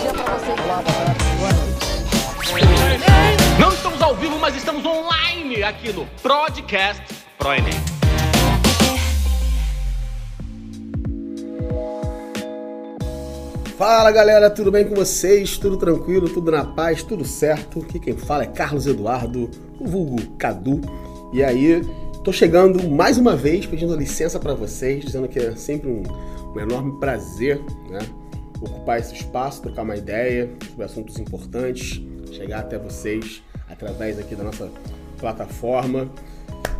dia pra vocês. Não estamos ao vivo, mas estamos online aqui no Podcast ProEnem. Fala galera, tudo bem com vocês? Tudo tranquilo, tudo na paz, tudo certo? Aqui quem fala é Carlos Eduardo, o vulgo Cadu. E aí, tô chegando mais uma vez pedindo licença para vocês, dizendo que é sempre um, um enorme prazer, né? Ocupar esse espaço, trocar uma ideia sobre assuntos importantes, chegar até vocês através aqui da nossa plataforma.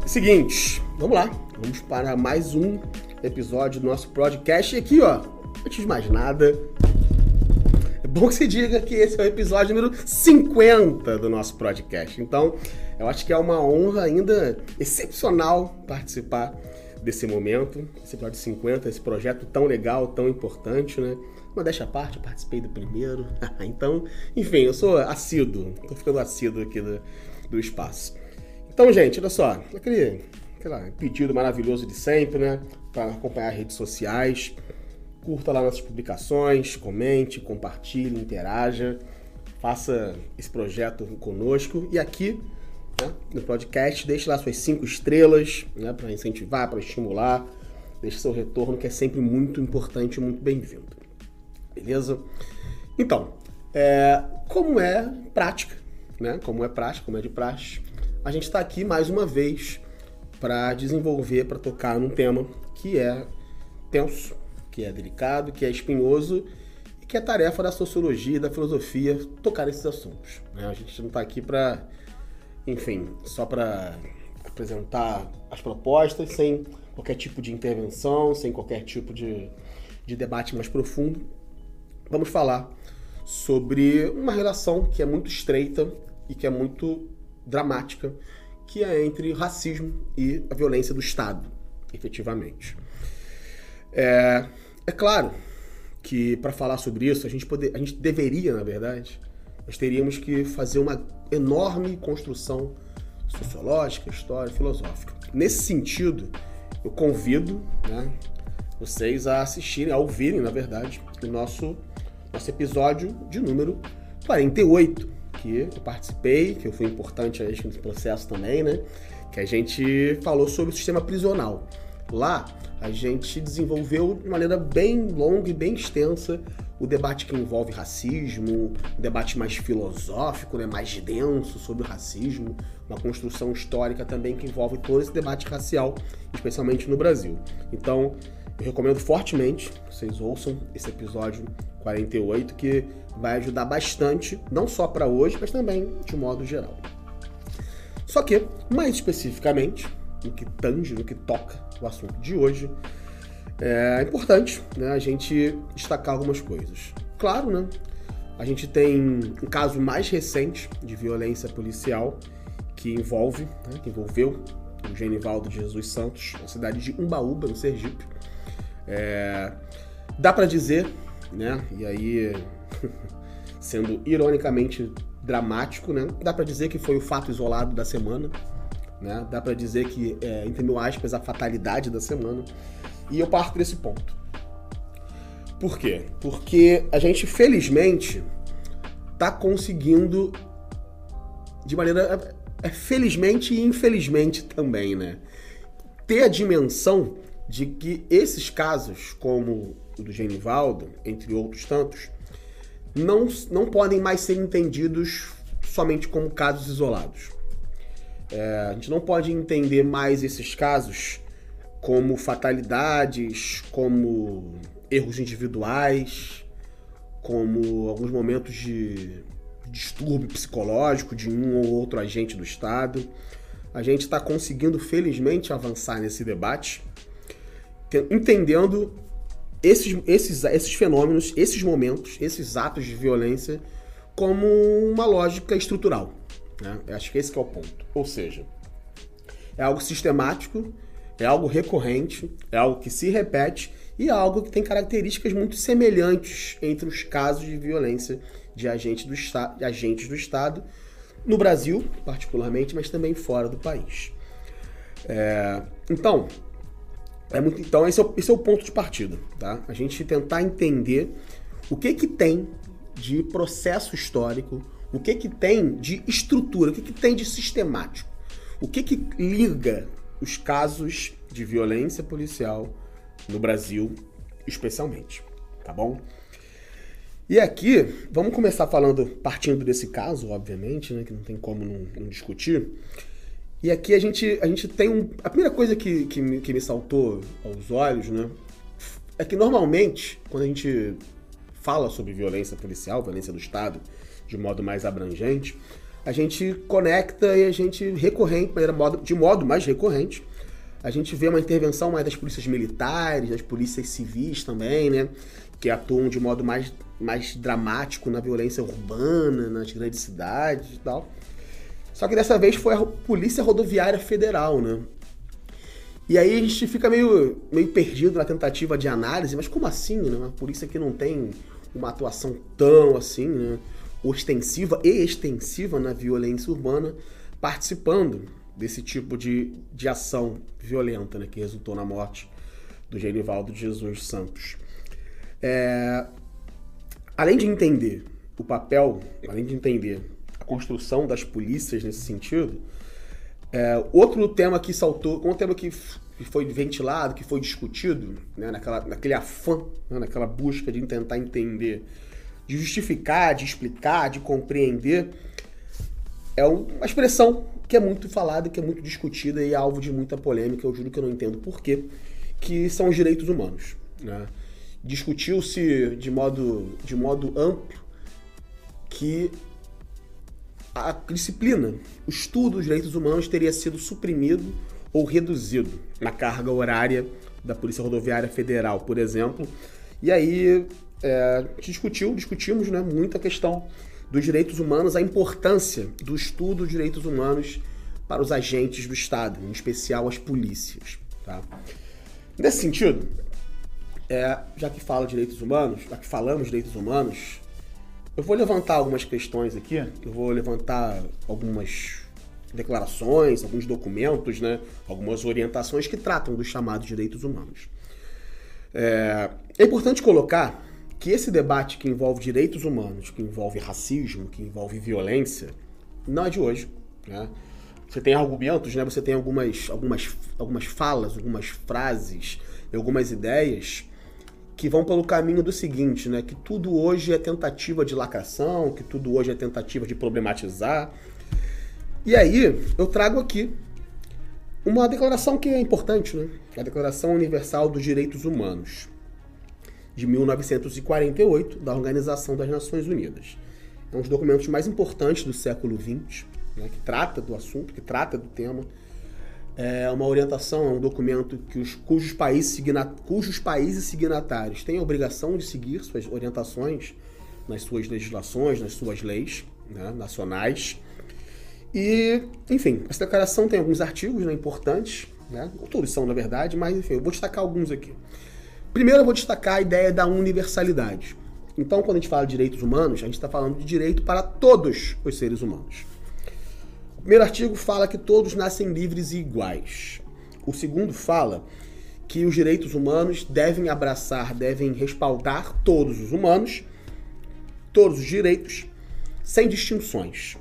Seguinte, vamos lá, vamos para mais um episódio do nosso podcast. E aqui, ó, antes de mais nada, é bom que se diga que esse é o episódio número 50 do nosso podcast. Então, eu acho que é uma honra ainda excepcional participar desse momento, esse episódio 50, esse projeto tão legal, tão importante, né? Modéstia à parte, eu participei do primeiro. então, enfim, eu sou assíduo, tô ficando assíduo aqui do, do espaço. Então, gente, olha só, aquele, aquele pedido maravilhoso de sempre, né? Para acompanhar as redes sociais. Curta lá nossas publicações, comente, compartilhe, interaja, faça esse projeto conosco. E aqui, né, no podcast, deixe lá suas cinco estrelas, né, para incentivar, para estimular. Deixe seu retorno, que é sempre muito importante e muito bem-vindo. Beleza? Então, é, como é prática, né? Como é prática, como é de praxe, a gente está aqui mais uma vez para desenvolver, para tocar num tema que é tenso, que é delicado, que é espinhoso e que é tarefa da sociologia da filosofia tocar esses assuntos. Né? A gente não está aqui para, enfim, só para apresentar as propostas sem qualquer tipo de intervenção, sem qualquer tipo de, de debate mais profundo. Vamos falar sobre uma relação que é muito estreita e que é muito dramática, que é entre racismo e a violência do Estado, efetivamente. É, é claro que para falar sobre isso, a gente, poder, a gente deveria, na verdade, nós teríamos que fazer uma enorme construção sociológica, histórica, filosófica. Nesse sentido, eu convido né, vocês a assistirem, a ouvirem, na verdade, o nosso, nosso episódio de número 48, que eu participei, que eu fui importante nesse processo também, né? Que a gente falou sobre o sistema prisional. Lá, a gente desenvolveu de maneira bem longa e bem extensa o debate que envolve racismo, um debate mais filosófico, né, mais denso sobre o racismo, uma construção histórica também que envolve todo esse debate racial, especialmente no Brasil. Então, eu recomendo fortemente que vocês ouçam esse episódio 48, que vai ajudar bastante, não só para hoje, mas também de modo geral. Só que, mais especificamente, no que tange, no que toca o assunto de hoje, é importante né, a gente destacar algumas coisas. Claro, né? A gente tem um caso mais recente de violência policial que envolve, né, que envolveu o Genivaldo de Jesus Santos, na cidade de Umbaúba, no Sergipe. É, dá para dizer, né? E aí, sendo ironicamente dramático, né? Dá para dizer que foi o fato isolado da semana, né? Dá para dizer que, é, entre mil aspas, a fatalidade da semana. E eu parto desse ponto. Por quê? Porque a gente, felizmente, tá conseguindo, de maneira. É, felizmente e infelizmente também, né? Ter a dimensão de que esses casos, como o do Genivaldo, entre outros tantos, não, não podem mais ser entendidos somente como casos isolados. É, a gente não pode entender mais esses casos como fatalidades, como erros individuais, como alguns momentos de distúrbio psicológico de um ou outro agente do Estado. A gente está conseguindo, felizmente, avançar nesse debate, entendendo esses, esses, esses fenômenos, esses momentos, esses atos de violência como uma lógica estrutural. Né? Acho que esse que é o ponto. Ou seja, é algo sistemático, é algo recorrente, é algo que se repete e é algo que tem características muito semelhantes entre os casos de violência de agentes do, de agentes do Estado, no Brasil, particularmente, mas também fora do país. É, então, é muito, então esse é, o, esse é o ponto de partida, tá? A gente tentar entender o que que tem de processo histórico, o que que tem de estrutura, o que que tem de sistemático, o que que liga os casos de violência policial no Brasil, especialmente, tá bom? E aqui, vamos começar falando, partindo desse caso, obviamente, né, que não tem como não, não discutir. E aqui a gente, a gente tem um. A primeira coisa que, que, me, que me saltou aos olhos, né? É que normalmente, quando a gente fala sobre violência policial, violência do Estado, de modo mais abrangente, a gente conecta e a gente recorrente, de modo mais recorrente, a gente vê uma intervenção mais das polícias militares, das polícias civis também, né? Que atuam de modo mais, mais dramático na violência urbana, nas grandes cidades e tal. Só que dessa vez foi a Polícia Rodoviária Federal, né? E aí a gente fica meio, meio perdido na tentativa de análise, mas como assim, né? Uma polícia que não tem uma atuação tão assim, né? Ostensiva e extensiva na violência urbana, participando desse tipo de, de ação violenta, né? Que resultou na morte do Genivaldo Jesus Santos. É... Além de entender o papel, além de entender construção das polícias nesse sentido. É, outro tema que saltou, um tema que, foi ventilado, que foi discutido, né, naquela, naquele afã, né, naquela busca de tentar entender, de justificar, de explicar, de compreender, é uma expressão que é muito falada, que é muito discutida e é alvo de muita polêmica. Eu juro que eu não entendo por quê, que são os direitos humanos. Né? Discutiu-se de modo, de modo amplo que a disciplina, o estudo dos direitos humanos teria sido suprimido ou reduzido na carga horária da Polícia Rodoviária Federal, por exemplo. E aí é, discutiu, discutimos né, muito a questão dos direitos humanos, a importância do estudo dos direitos humanos para os agentes do Estado, em especial as polícias. Tá? Nesse sentido, é, já que fala direitos humanos, já que falamos direitos humanos, eu vou levantar algumas questões aqui, eu vou levantar algumas declarações, alguns documentos, né, algumas orientações que tratam dos chamados direitos humanos. É, é importante colocar que esse debate que envolve direitos humanos, que envolve racismo, que envolve violência, não é de hoje. Né? Você tem argumentos, né? você tem algumas, algumas, algumas falas, algumas frases, algumas ideias que vão pelo caminho do seguinte, né? Que tudo hoje é tentativa de lacração, que tudo hoje é tentativa de problematizar. E aí, eu trago aqui uma declaração que é importante, né? A Declaração Universal dos Direitos Humanos, de 1948, da Organização das Nações Unidas. É um dos documentos mais importantes do século XX, né? que trata do assunto, que trata do tema é uma orientação, é um documento que os, cujos, países cujos países signatários têm a obrigação de seguir suas orientações nas suas legislações, nas suas leis né, nacionais. E, enfim, essa declaração tem alguns artigos né, importantes, né, todos são na verdade, mas enfim, eu vou destacar alguns aqui. Primeiro eu vou destacar a ideia da universalidade. Então, quando a gente fala de direitos humanos, a gente está falando de direito para todos os seres humanos primeiro artigo fala que todos nascem livres e iguais. O segundo fala que os direitos humanos devem abraçar, devem respaldar todos os humanos, todos os direitos, sem distinções.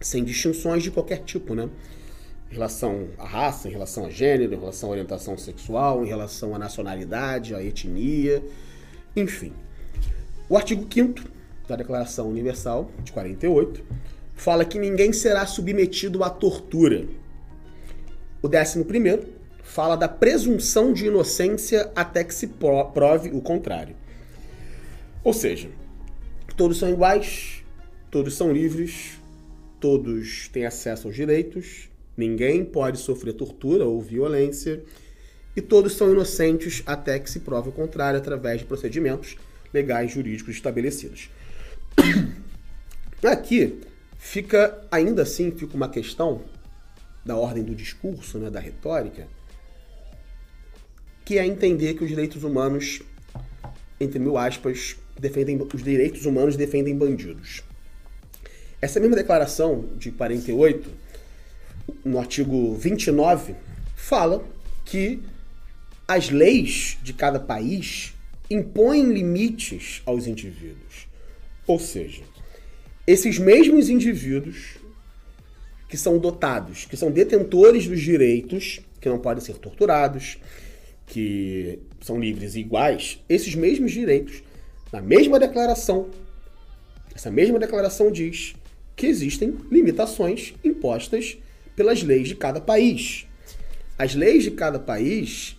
Sem distinções de qualquer tipo, né? Em relação à raça, em relação a gênero, em relação à orientação sexual, em relação à nacionalidade, à etnia, enfim. O artigo 5 da Declaração Universal de 48 fala que ninguém será submetido à tortura. O décimo primeiro fala da presunção de inocência até que se prove o contrário. Ou seja, todos são iguais, todos são livres, todos têm acesso aos direitos, ninguém pode sofrer tortura ou violência e todos são inocentes até que se prove o contrário através de procedimentos legais jurídicos estabelecidos. Aqui Fica, ainda assim, fica uma questão da ordem do discurso, né, da retórica, que é entender que os direitos humanos, entre mil aspas, defendem os direitos humanos defendem bandidos. Essa mesma declaração de 48, no artigo 29, fala que as leis de cada país impõem limites aos indivíduos. Ou seja, esses mesmos indivíduos que são dotados, que são detentores dos direitos, que não podem ser torturados, que são livres e iguais, esses mesmos direitos, na mesma declaração, essa mesma declaração diz que existem limitações impostas pelas leis de cada país. As leis de cada país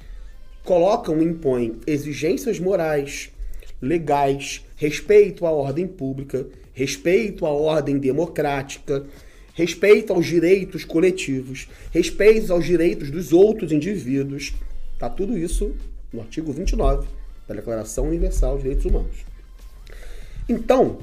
colocam e impõem exigências morais, legais, respeito à ordem pública, respeito à ordem democrática, respeito aos direitos coletivos, respeito aos direitos dos outros indivíduos. Tá tudo isso no artigo 29 da Declaração Universal de Direitos Humanos. Então,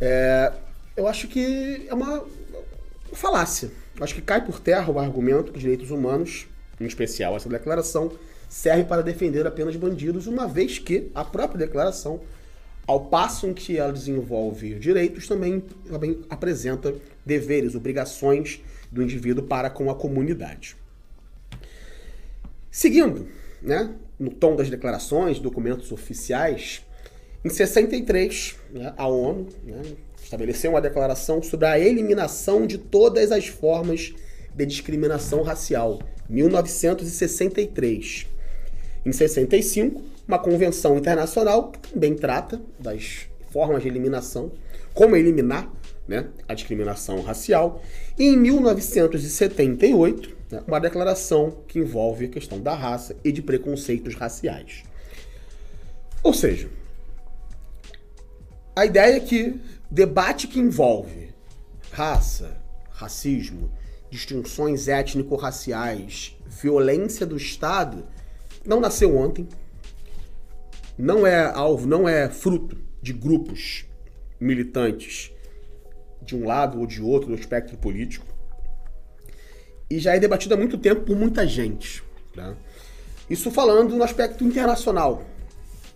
é, eu acho que é uma, uma falácia. Eu acho que cai por terra o argumento que direitos humanos, em especial essa declaração, serve para defender apenas bandidos, uma vez que a própria declaração ao passo em que ela desenvolve direitos, também, também apresenta deveres, obrigações do indivíduo para com a comunidade. Seguindo, né, no tom das declarações, documentos oficiais, em 63, né, a ONU né, estabeleceu uma declaração sobre a eliminação de todas as formas de discriminação racial, 1963. Em 65, uma convenção internacional que também trata das formas de eliminação, como eliminar né, a discriminação racial. E em 1978, né, uma declaração que envolve a questão da raça e de preconceitos raciais. Ou seja, a ideia é que debate que envolve raça, racismo, distinções étnico-raciais, violência do Estado, não nasceu ontem, não é alvo, não é fruto de grupos militantes de um lado ou de outro do espectro político. E já é debatido há muito tempo por muita gente. Né? Isso falando no aspecto internacional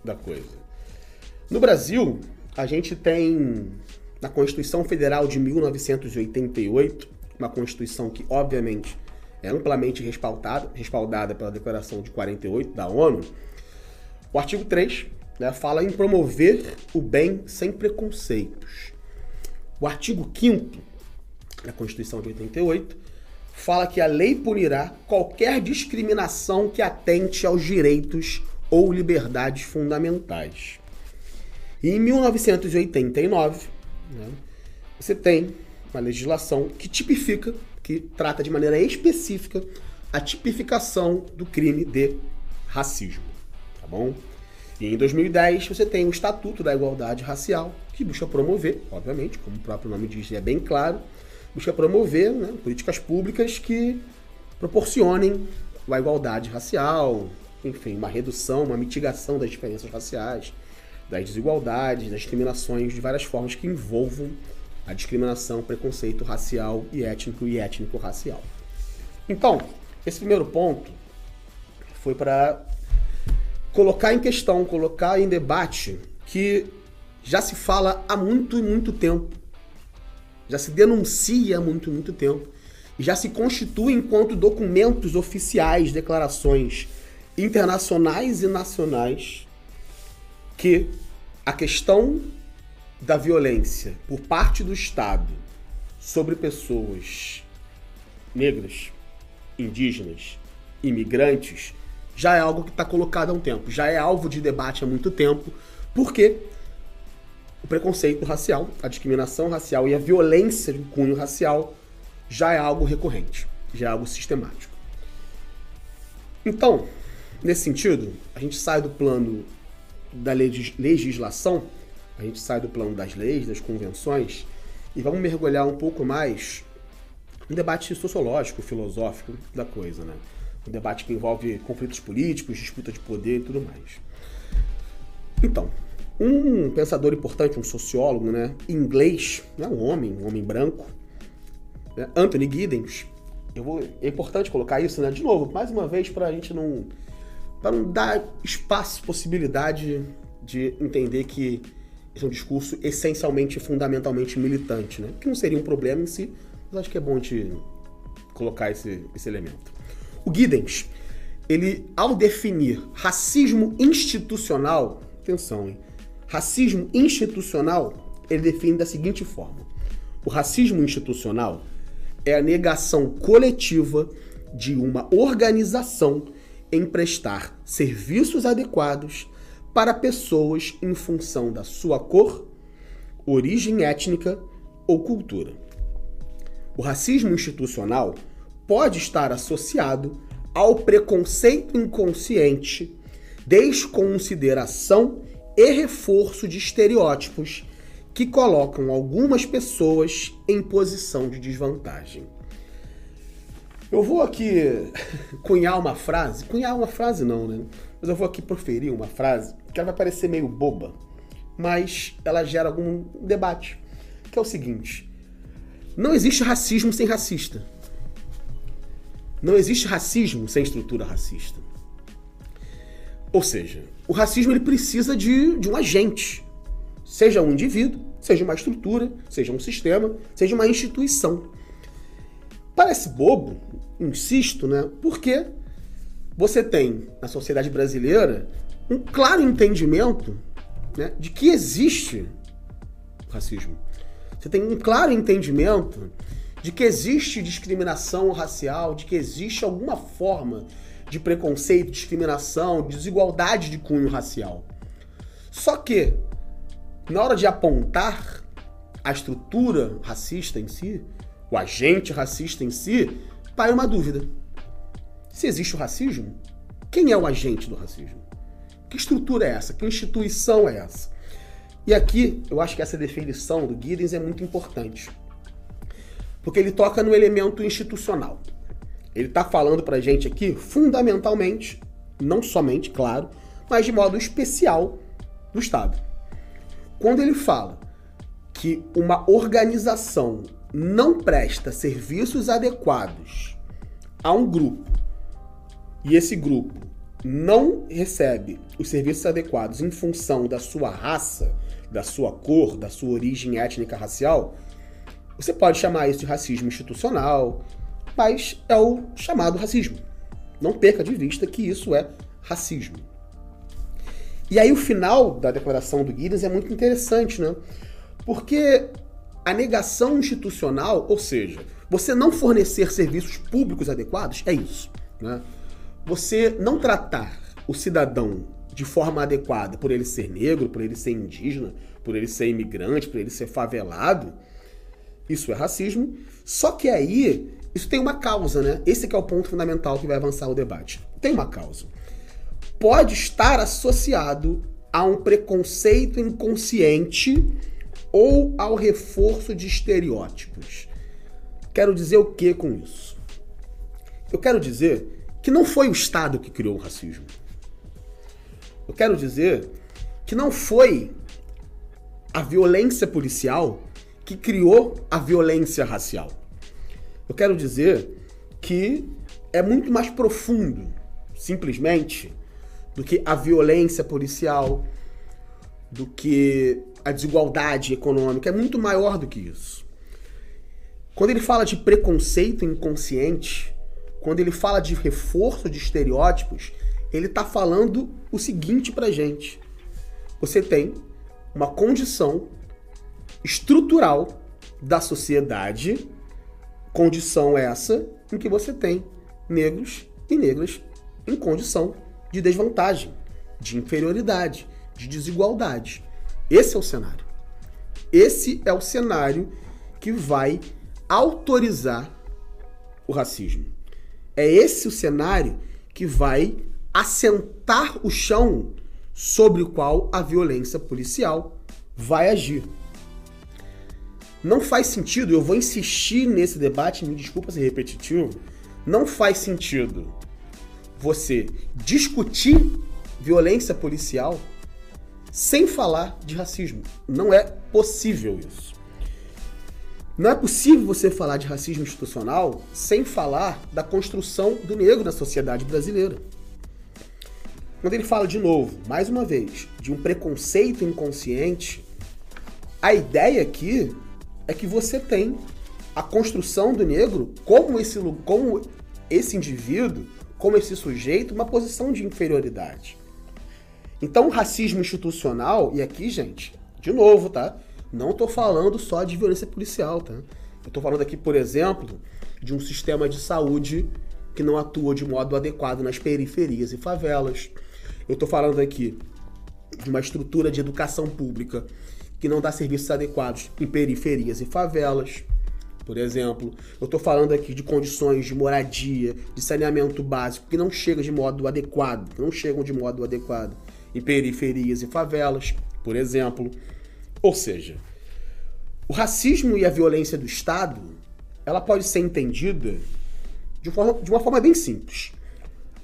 da coisa. No Brasil, a gente tem na Constituição Federal de 1988, uma Constituição que, obviamente, é amplamente respaldada, respaldada pela Declaração de 48 da ONU, o artigo 3 né, fala em promover o bem sem preconceitos. O artigo 5 da Constituição de 88 fala que a lei punirá qualquer discriminação que atente aos direitos ou liberdades fundamentais. E em 1989, né, você tem uma legislação que tipifica, que trata de maneira específica a tipificação do crime de racismo bom? E em 2010 você tem o Estatuto da Igualdade Racial, que busca promover, obviamente, como o próprio nome diz, é bem claro, busca promover né, políticas públicas que proporcionem a igualdade racial, enfim, uma redução, uma mitigação das diferenças raciais, das desigualdades, das discriminações de várias formas que envolvam a discriminação, preconceito racial e étnico e étnico-racial. Então, esse primeiro ponto foi para colocar em questão, colocar em debate que já se fala há muito e muito tempo, já se denuncia há muito e muito tempo, e já se constitui enquanto documentos oficiais, declarações internacionais e nacionais, que a questão da violência por parte do Estado sobre pessoas negras, indígenas, imigrantes, já é algo que está colocado há um tempo, já é alvo de debate há muito tempo, porque o preconceito racial, a discriminação racial e a violência de cunho racial já é algo recorrente, já é algo sistemático. Então, nesse sentido, a gente sai do plano da legislação, a gente sai do plano das leis, das convenções, e vamos mergulhar um pouco mais no debate sociológico, filosófico da coisa, né? Um debate que envolve conflitos políticos, disputa de poder e tudo mais. Então, um pensador importante, um sociólogo, né, inglês, né, um homem, um homem branco, né, Anthony Giddens, eu vou, é importante colocar isso, né, de novo, mais uma vez para a gente não, para não dar espaço, possibilidade de entender que esse é um discurso essencialmente, fundamentalmente militante, né, que não seria um problema em si, mas acho que é bom de colocar esse, esse elemento. O Giddens, ele, ao definir racismo institucional, atenção, hein? Racismo institucional, ele define da seguinte forma: o racismo institucional é a negação coletiva de uma organização em prestar serviços adequados para pessoas em função da sua cor, origem étnica ou cultura. O racismo institucional pode estar associado ao preconceito inconsciente, desconsideração e reforço de estereótipos que colocam algumas pessoas em posição de desvantagem. Eu vou aqui cunhar uma frase, cunhar uma frase não, né? Mas eu vou aqui proferir uma frase que ela vai parecer meio boba, mas ela gera algum debate, que é o seguinte: não existe racismo sem racista. Não existe racismo sem estrutura racista. Ou seja, o racismo ele precisa de, de um agente, seja um indivíduo, seja uma estrutura, seja um sistema, seja uma instituição. Parece bobo, insisto, né? Porque você tem na sociedade brasileira um claro entendimento né, de que existe racismo. Você tem um claro entendimento de que existe discriminação racial, de que existe alguma forma de preconceito, discriminação, desigualdade de cunho racial. Só que, na hora de apontar a estrutura racista em si, o agente racista em si, pai uma dúvida. Se existe o racismo, quem é o agente do racismo? Que estrutura é essa? Que instituição é essa? E aqui, eu acho que essa definição do Giddens é muito importante. Porque ele toca no elemento institucional. Ele está falando para a gente aqui, fundamentalmente, não somente, claro, mas de modo especial, do Estado. Quando ele fala que uma organização não presta serviços adequados a um grupo e esse grupo não recebe os serviços adequados em função da sua raça, da sua cor, da sua origem étnica racial, você pode chamar isso de racismo institucional, mas é o chamado racismo. Não perca de vista que isso é racismo. E aí o final da declaração do Giddens é muito interessante, né? Porque a negação institucional, ou seja, você não fornecer serviços públicos adequados, é isso. Né? Você não tratar o cidadão de forma adequada por ele ser negro, por ele ser indígena, por ele ser imigrante, por ele ser favelado, isso é racismo. Só que aí isso tem uma causa, né? Esse é o ponto fundamental que vai avançar o debate. Tem uma causa. Pode estar associado a um preconceito inconsciente ou ao reforço de estereótipos. Quero dizer o que com isso? Eu quero dizer que não foi o Estado que criou o racismo. Eu quero dizer que não foi a violência policial que criou a violência racial. Eu quero dizer que é muito mais profundo, simplesmente, do que a violência policial, do que a desigualdade econômica, é muito maior do que isso. Quando ele fala de preconceito inconsciente, quando ele fala de reforço de estereótipos, ele está falando o seguinte pra gente. Você tem uma condição estrutural da sociedade Condição essa em que você tem negros e negras em condição de desvantagem, de inferioridade, de desigualdade. Esse é o cenário. Esse é o cenário que vai autorizar o racismo. É esse o cenário que vai assentar o chão sobre o qual a violência policial vai agir. Não faz sentido, eu vou insistir nesse debate, me desculpa ser repetitivo, não faz sentido você discutir violência policial sem falar de racismo. Não é possível isso. Não é possível você falar de racismo institucional sem falar da construção do negro na sociedade brasileira. Quando ele fala de novo, mais uma vez, de um preconceito inconsciente, a ideia aqui é que você tem a construção do negro como esse, como esse indivíduo, como esse sujeito, uma posição de inferioridade. Então, o racismo institucional, e aqui, gente, de novo, tá? Não estou falando só de violência policial, tá? Eu estou falando aqui, por exemplo, de um sistema de saúde que não atua de modo adequado nas periferias e favelas. Eu estou falando aqui de uma estrutura de educação pública que não dá serviços adequados em periferias e favelas. Por exemplo, eu estou falando aqui de condições de moradia, de saneamento básico que não chegam de modo adequado, que não chegam de modo adequado em periferias e favelas, por exemplo. Ou seja, o racismo e a violência do Estado, ela pode ser entendida de, forma, de uma forma bem simples.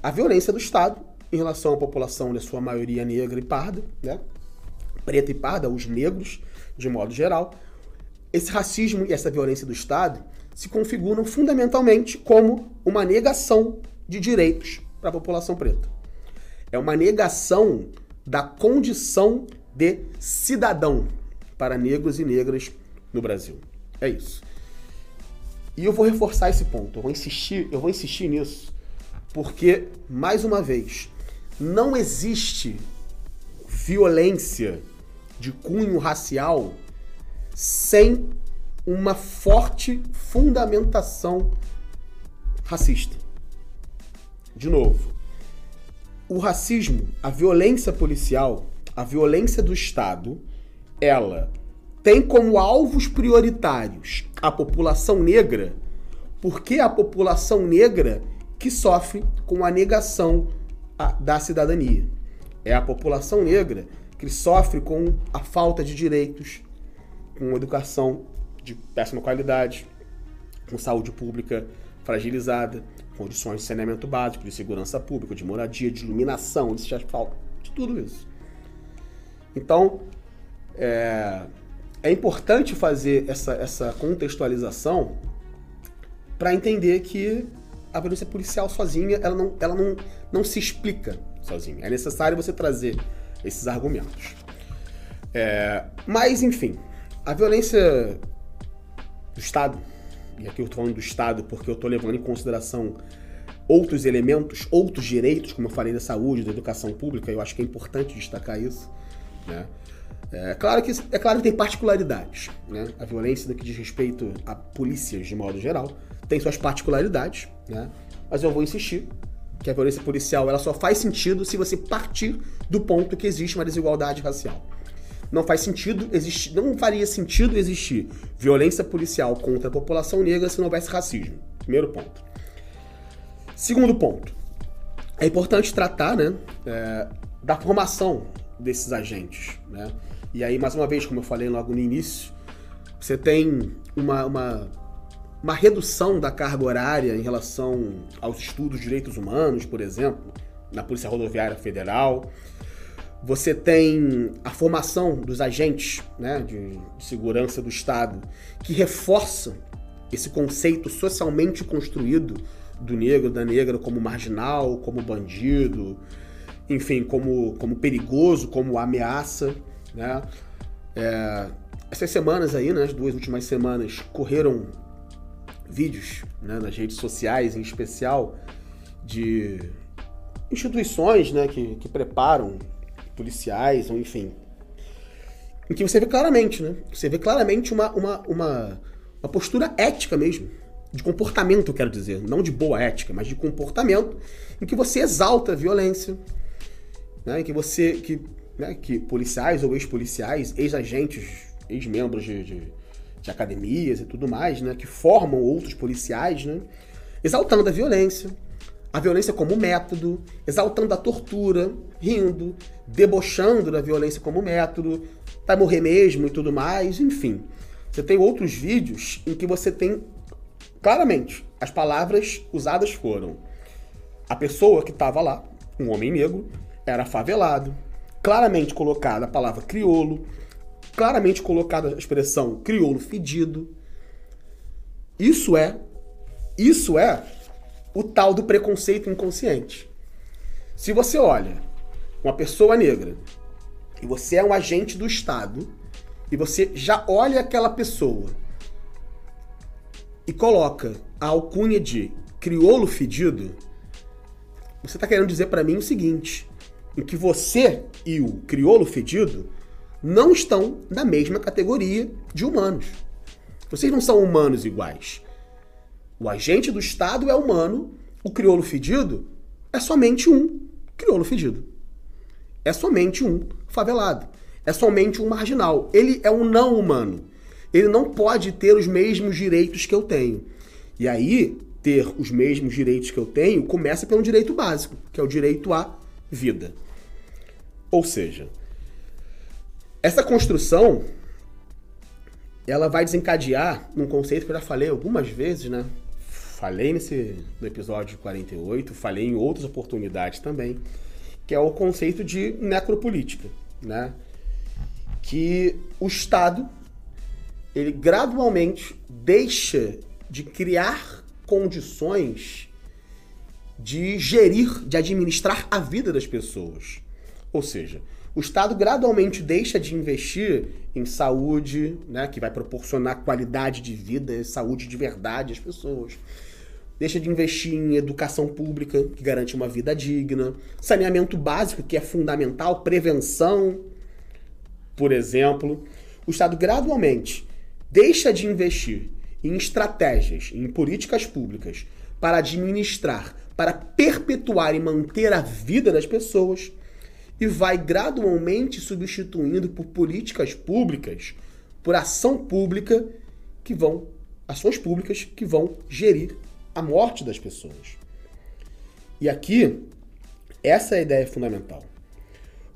A violência do Estado em relação à população, na sua maioria negra e parda, né? Preta e parda, os negros, de modo geral, esse racismo e essa violência do Estado se configuram fundamentalmente como uma negação de direitos para a população preta. É uma negação da condição de cidadão para negros e negras no Brasil. É isso. E eu vou reforçar esse ponto, eu vou insistir, eu vou insistir nisso, porque mais uma vez, não existe violência de cunho racial sem uma forte fundamentação racista. De novo, o racismo, a violência policial, a violência do Estado, ela tem como alvos prioritários a população negra, porque é a população negra que sofre com a negação da cidadania. É a população negra que sofre com a falta de direitos, com educação de péssima qualidade, com saúde pública fragilizada, condições de saneamento básico, de segurança pública, de moradia, de iluminação, de asfalto, de tudo isso. Então, é, é importante fazer essa, essa contextualização para entender que a violência policial sozinha ela não, ela não, não se explica sozinha. É necessário você trazer esses argumentos. É, mas, enfim, a violência do Estado, e aqui eu estou falando do Estado porque eu estou levando em consideração outros elementos, outros direitos, como eu falei da saúde, da educação pública, eu acho que é importante destacar isso, né? É claro que, é claro que tem particularidades. Né? A violência no que diz respeito a polícias, de modo geral, tem suas particularidades, né? mas eu vou insistir que a violência policial ela só faz sentido se você partir do ponto que existe uma desigualdade racial. Não faz sentido existir, não faria sentido existir violência policial contra a população negra se não houvesse racismo. Primeiro ponto. Segundo ponto, é importante tratar né, é, da formação desses agentes. Né? E aí, mais uma vez, como eu falei logo no início, você tem uma, uma, uma redução da carga horária em relação aos estudos de direitos humanos, por exemplo, na Polícia Rodoviária Federal. Você tem a formação dos agentes né, de, de segurança do Estado, que reforça esse conceito socialmente construído do negro, da negra como marginal, como bandido, enfim, como, como perigoso, como ameaça. Né? É, essas semanas aí, né, as duas últimas semanas, correram vídeos né, nas redes sociais, em especial, de instituições né, que, que preparam policiais, ou enfim, em que você vê claramente, né? Você vê claramente uma, uma, uma, uma postura ética mesmo, de comportamento, quero dizer, não de boa ética, mas de comportamento, em que você exalta a violência, né, em que você, que né, que policiais ou ex-policiais, ex-agentes, ex-membros de, de, de, academias e tudo mais, né, que formam outros policiais, né, exaltando a violência, a violência como método, exaltando a tortura, rindo, debochando da violência como método, vai morrer mesmo e tudo mais, enfim. Você tem outros vídeos em que você tem claramente as palavras usadas foram a pessoa que estava lá, um homem negro, era favelado, claramente colocada a palavra criolo, claramente colocada a expressão crioulo fedido. Isso é, isso é o tal do preconceito inconsciente. Se você olha uma pessoa negra e você é um agente do Estado e você já olha aquela pessoa e coloca a alcunha de crioulo fedido, você está querendo dizer para mim o seguinte: em que você e o crioulo fedido não estão na mesma categoria de humanos. Vocês não são humanos iguais. O agente do Estado é humano, o crioulo fedido é somente um crioulo fedido. É somente um favelado. É somente um marginal. Ele é um não humano. Ele não pode ter os mesmos direitos que eu tenho. E aí, ter os mesmos direitos que eu tenho começa pelo direito básico, que é o direito à vida. Ou seja, essa construção ela vai desencadear num conceito que eu já falei algumas vezes, né? Falei nesse no episódio 48, falei em outras oportunidades também, que é o conceito de necropolítica, né? Que o Estado ele gradualmente deixa de criar condições de gerir, de administrar a vida das pessoas. Ou seja, o Estado gradualmente deixa de investir em saúde, né, que vai proporcionar qualidade de vida, saúde de verdade às pessoas. Deixa de investir em educação pública, que garante uma vida digna, saneamento básico, que é fundamental, prevenção, por exemplo. O Estado gradualmente deixa de investir em estratégias, em políticas públicas para administrar, para perpetuar e manter a vida das pessoas e vai gradualmente substituindo por políticas públicas, por ação pública que vão ações públicas que vão gerir a morte das pessoas. E aqui essa é a ideia fundamental.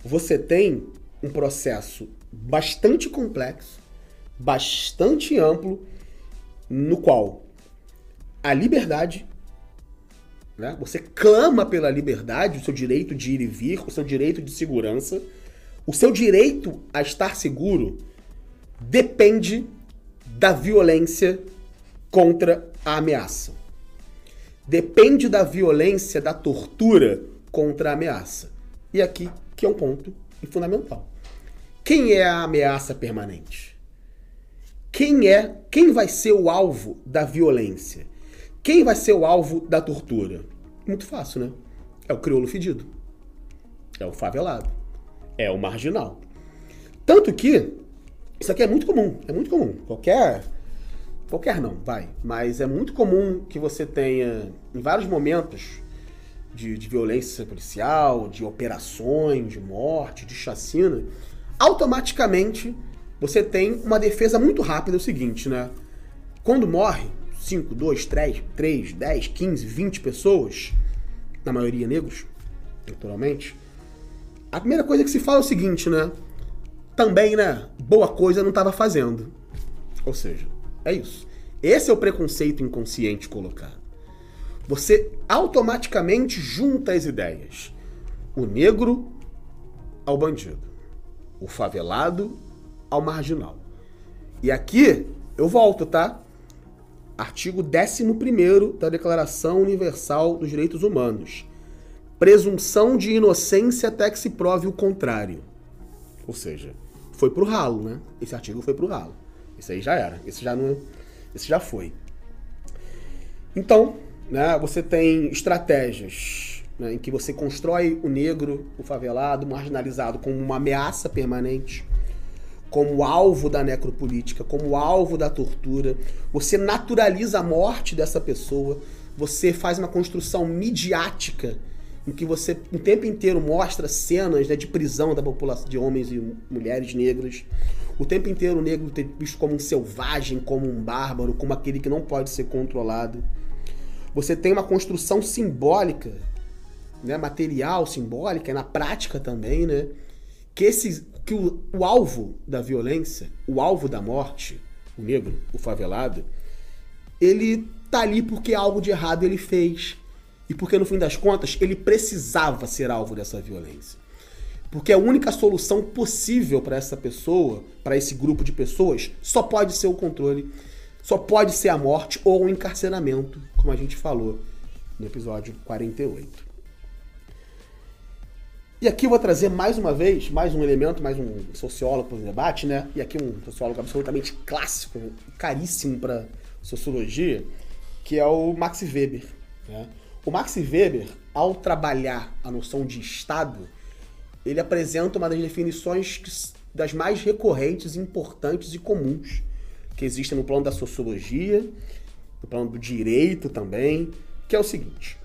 Você tem um processo bastante complexo, bastante amplo no qual a liberdade, né? você clama pela liberdade, o seu direito de ir e vir, o seu direito de segurança, o seu direito a estar seguro depende da violência contra a ameaça. Depende da violência, da tortura contra a ameaça. E aqui que é um ponto fundamental. Quem é a ameaça permanente? quem é, quem vai ser o alvo da violência? Quem vai ser o alvo da tortura? Muito fácil, né? É o crioulo fedido. É o favelado. É o marginal. Tanto que isso aqui é muito comum, é muito comum. Qualquer qualquer não, vai, mas é muito comum que você tenha em vários momentos de, de violência policial, de operações, de morte, de chacina, automaticamente você tem uma defesa muito rápida, é o seguinte, né? Quando morre 5, 2, 3, 3, 10, 15, 20 pessoas, na maioria negros, naturalmente, a primeira coisa que se fala é o seguinte, né? Também, né? Boa coisa não estava fazendo. Ou seja, é isso. Esse é o preconceito inconsciente colocado. Você automaticamente junta as ideias. O negro ao bandido. O favelado ao marginal. E aqui eu volto, tá? Artigo 11 da Declaração Universal dos Direitos Humanos. Presunção de inocência até que se prove o contrário. Ou seja, foi pro ralo, né? Esse artigo foi pro ralo. Esse aí já era. Esse já não. Esse já foi. Então, né, você tem estratégias né, em que você constrói o negro, o favelado, o marginalizado como uma ameaça permanente como alvo da necropolítica, como alvo da tortura. Você naturaliza a morte dessa pessoa. Você faz uma construção midiática em que você o tempo inteiro mostra cenas né, de prisão da população de homens e mulheres negras. O tempo inteiro o negro é visto como um selvagem, como um bárbaro, como aquele que não pode ser controlado. Você tem uma construção simbólica, né, material, simbólica, na prática também, né, que esses que o, o alvo da violência, o alvo da morte, o negro, o favelado, ele tá ali porque algo de errado ele fez. E porque no fim das contas ele precisava ser alvo dessa violência. Porque a única solução possível para essa pessoa, para esse grupo de pessoas, só pode ser o controle, só pode ser a morte ou o encarceramento, como a gente falou no episódio 48. E aqui eu vou trazer mais uma vez, mais um elemento, mais um sociólogo para o debate, né? E aqui um sociólogo absolutamente clássico, caríssimo para sociologia, que é o Max Weber. Né? O Max Weber, ao trabalhar a noção de Estado, ele apresenta uma das definições das mais recorrentes, importantes e comuns que existem no plano da sociologia, no plano do direito também, que é o seguinte: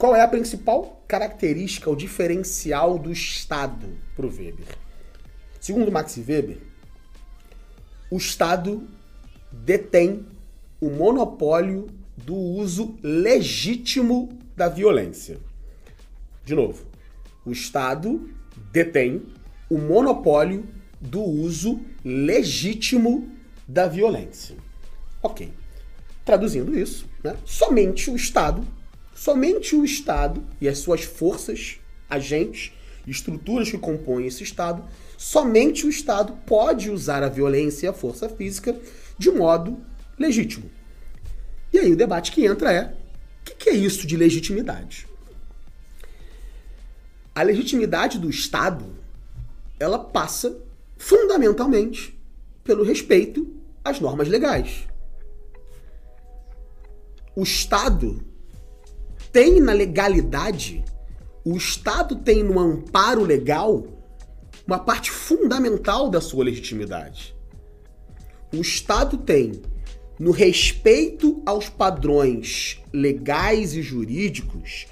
qual é a principal característica, o diferencial do Estado para o Weber? Segundo Max Weber, o Estado detém o monopólio do uso legítimo da violência. De novo, o Estado detém o monopólio do uso legítimo da violência. Ok. Traduzindo isso, né? somente o Estado, somente o Estado e as suas forças, agentes, estruturas que compõem esse Estado, somente o Estado pode usar a violência e a força física de modo legítimo. E aí o debate que entra é: o que é isso de legitimidade? A legitimidade do Estado ela passa fundamentalmente pelo respeito às normas legais. O Estado tem na legalidade, o Estado tem no amparo legal uma parte fundamental da sua legitimidade. O Estado tem no respeito aos padrões legais e jurídicos,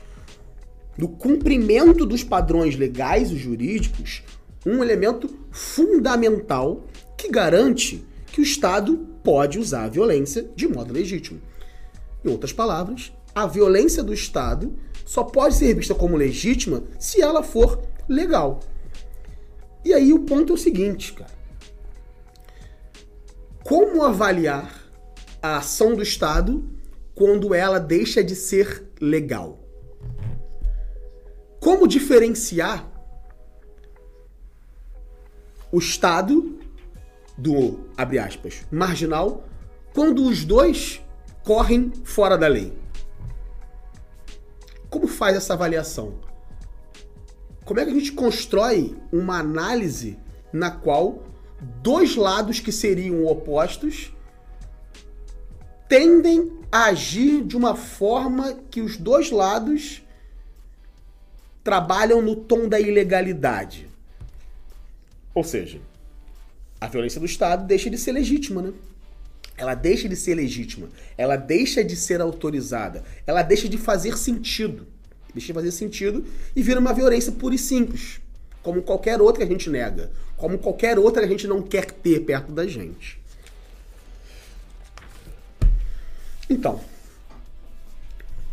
no cumprimento dos padrões legais e jurídicos, um elemento fundamental que garante que o Estado pode usar a violência de modo legítimo. Em outras palavras, a violência do Estado só pode ser vista como legítima se ela for legal. E aí o ponto é o seguinte, cara. Como avaliar a ação do Estado quando ela deixa de ser legal. Como diferenciar o Estado do, abre aspas, marginal, quando os dois correm fora da lei? Como faz essa avaliação? Como é que a gente constrói uma análise na qual dois lados que seriam opostos tendem a agir de uma forma que os dois lados trabalham no tom da ilegalidade. Ou seja, a violência do Estado deixa de ser legítima, né? Ela deixa de ser legítima, ela deixa de ser autorizada, ela deixa de fazer sentido. Deixa de fazer sentido e vira uma violência pura e simples, como qualquer outra que a gente nega, como qualquer outra que a gente não quer ter perto da gente. Então,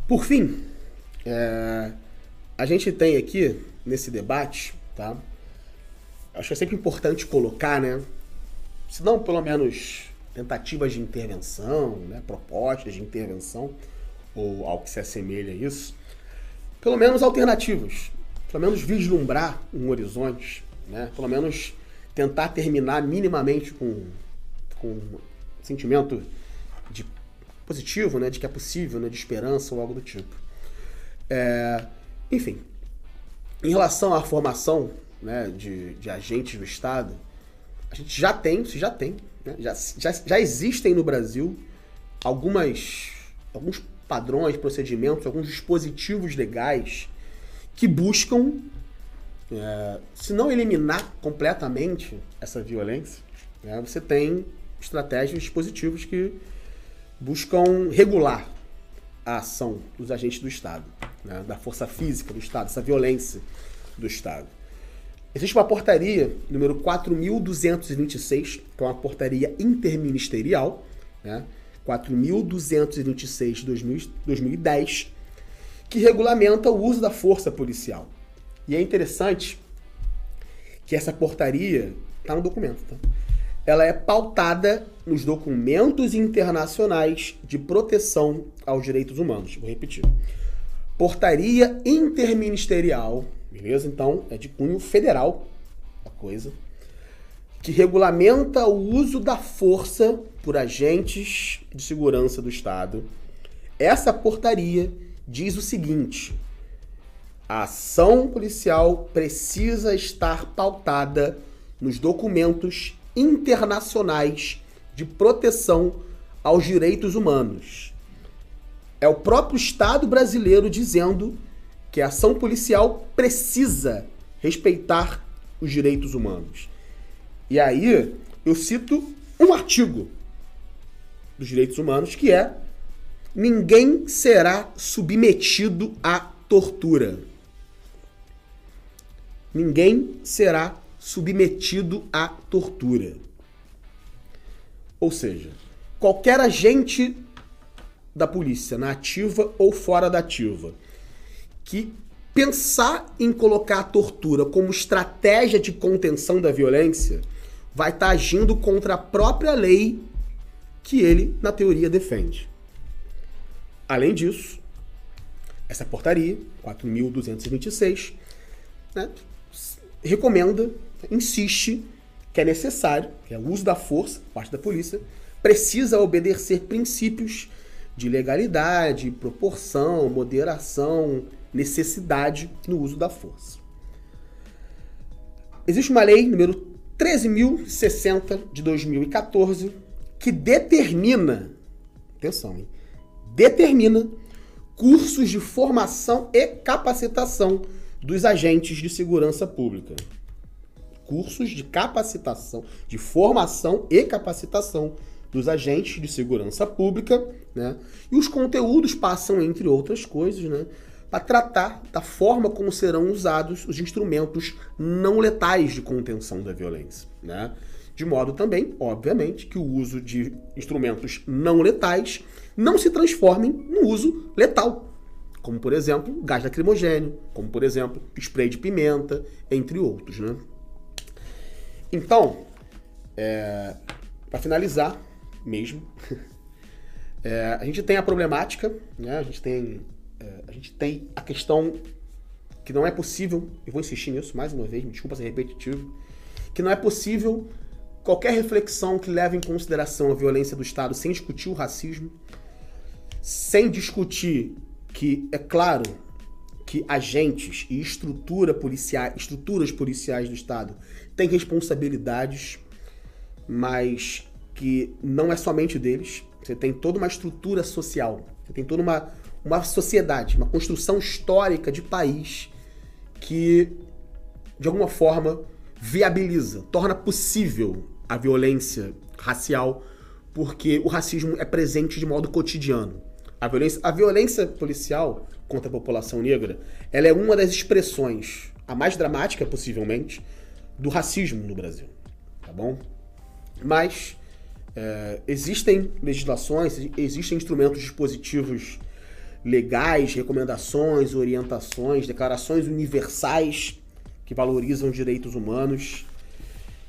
por fim, é, a gente tem aqui nesse debate, tá? Acho que é sempre importante colocar, né? Se não, pelo menos tentativas de intervenção, né? propostas de intervenção, ou algo que se assemelha a isso, pelo menos alternativas, pelo menos vislumbrar um horizonte, né? pelo menos tentar terminar minimamente com, com um sentimento de positivo, né, de que é possível, né, de esperança ou algo do tipo. É, enfim, em relação à formação né, de, de agentes do Estado, a gente já tem, se já tem, né, já, já, já existem no Brasil algumas, alguns padrões, procedimentos, alguns dispositivos legais que buscam, é, se não eliminar completamente essa violência, né, você tem estratégias, dispositivos que buscam regular a ação dos agentes do Estado, né, da força física do Estado, essa violência do Estado. Existe uma portaria, número 4.226, que é uma portaria interministerial, né, 4.226 de 2010, que regulamenta o uso da força policial. E é interessante que essa portaria está no documento. Tá? ela é pautada nos documentos internacionais de proteção aos direitos humanos. Vou repetir. Portaria interministerial, beleza? Então, é de cunho federal a coisa, que regulamenta o uso da força por agentes de segurança do Estado. Essa portaria diz o seguinte: a ação policial precisa estar pautada nos documentos internacionais de proteção aos direitos humanos. É o próprio Estado brasileiro dizendo que a ação policial precisa respeitar os direitos humanos. E aí eu cito um artigo dos direitos humanos que é ninguém será submetido à tortura. Ninguém será submetido à tortura. Ou seja, qualquer agente da polícia, na ativa ou fora da ativa, que pensar em colocar a tortura como estratégia de contenção da violência, vai estar tá agindo contra a própria lei que ele, na teoria, defende. Além disso, essa portaria, 4.226, né, recomenda, insiste que é necessário, que é o uso da força, parte da polícia, precisa obedecer princípios de legalidade, proporção, moderação, necessidade no uso da força. Existe uma lei número 13.060 de 2014 que determina, atenção, hein, determina cursos de formação e capacitação dos agentes de segurança pública. Cursos de capacitação, de formação e capacitação dos agentes de segurança pública, né? E os conteúdos passam, entre outras coisas, né? Para tratar da forma como serão usados os instrumentos não letais de contenção da violência, né? De modo também, obviamente, que o uso de instrumentos não letais não se transformem no uso letal, como por exemplo gás lacrimogênio, como por exemplo spray de pimenta, entre outros, né? Então, é, para finalizar, mesmo. É, a gente tem a problemática, né? a, gente tem, é, a gente tem a questão que não é possível, e vou insistir nisso mais uma vez, me desculpa ser repetitivo, que não é possível qualquer reflexão que leve em consideração a violência do Estado sem discutir o racismo, sem discutir que, é claro, que agentes e estrutura policial, estruturas policiais do Estado têm responsabilidades, mas que não é somente deles. Você tem toda uma estrutura social, você tem toda uma, uma sociedade, uma construção histórica de país que, de alguma forma, viabiliza, torna possível a violência racial, porque o racismo é presente de modo cotidiano. A violência, a violência policial contra a população negra, ela é uma das expressões, a mais dramática possivelmente, do racismo no Brasil, tá bom? Mas é, existem legislações, existem instrumentos dispositivos legais, recomendações, orientações, declarações universais que valorizam os direitos humanos.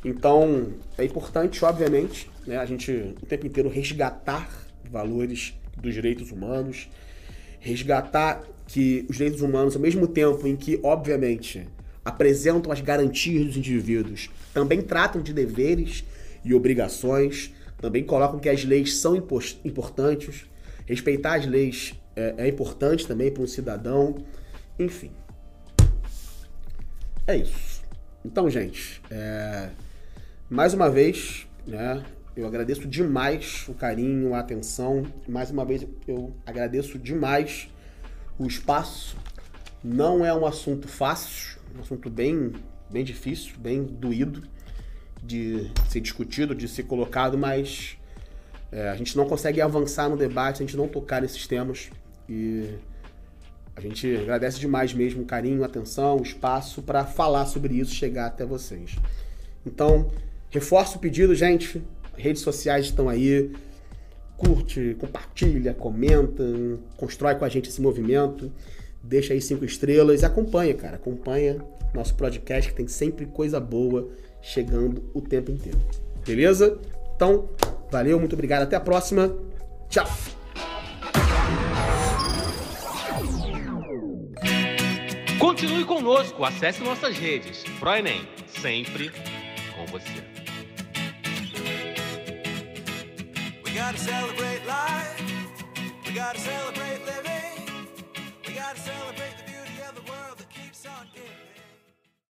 Então, é importante, obviamente, né, a gente o tempo inteiro resgatar valores dos direitos humanos, resgatar que os direitos humanos, ao mesmo tempo em que, obviamente, apresentam as garantias dos indivíduos, também tratam de deveres e obrigações, também colocam que as leis são importantes, respeitar as leis é, é importante também para um cidadão, enfim. É isso. Então, gente, é... mais uma vez, né, eu agradeço demais o carinho, a atenção. Mais uma vez, eu agradeço demais o espaço. Não é um assunto fácil, um assunto bem, bem difícil, bem doído de ser discutido, de ser colocado, mas é, a gente não consegue avançar no debate se a gente não tocar nesses temas. E a gente agradece demais mesmo o carinho, a atenção, o espaço para falar sobre isso, chegar até vocês. Então, reforço o pedido, gente. Redes sociais estão aí. Curte, compartilha, comenta, constrói com a gente esse movimento. Deixa aí cinco estrelas e acompanha, cara. Acompanha nosso podcast que tem sempre coisa boa chegando o tempo inteiro. Beleza? Então, valeu, muito obrigado, até a próxima. Tchau! Continue conosco, acesse nossas redes. ProEnem, sempre com você. Gotta celebrate living. We gotta celebrate the beauty of the world that keeps on giving.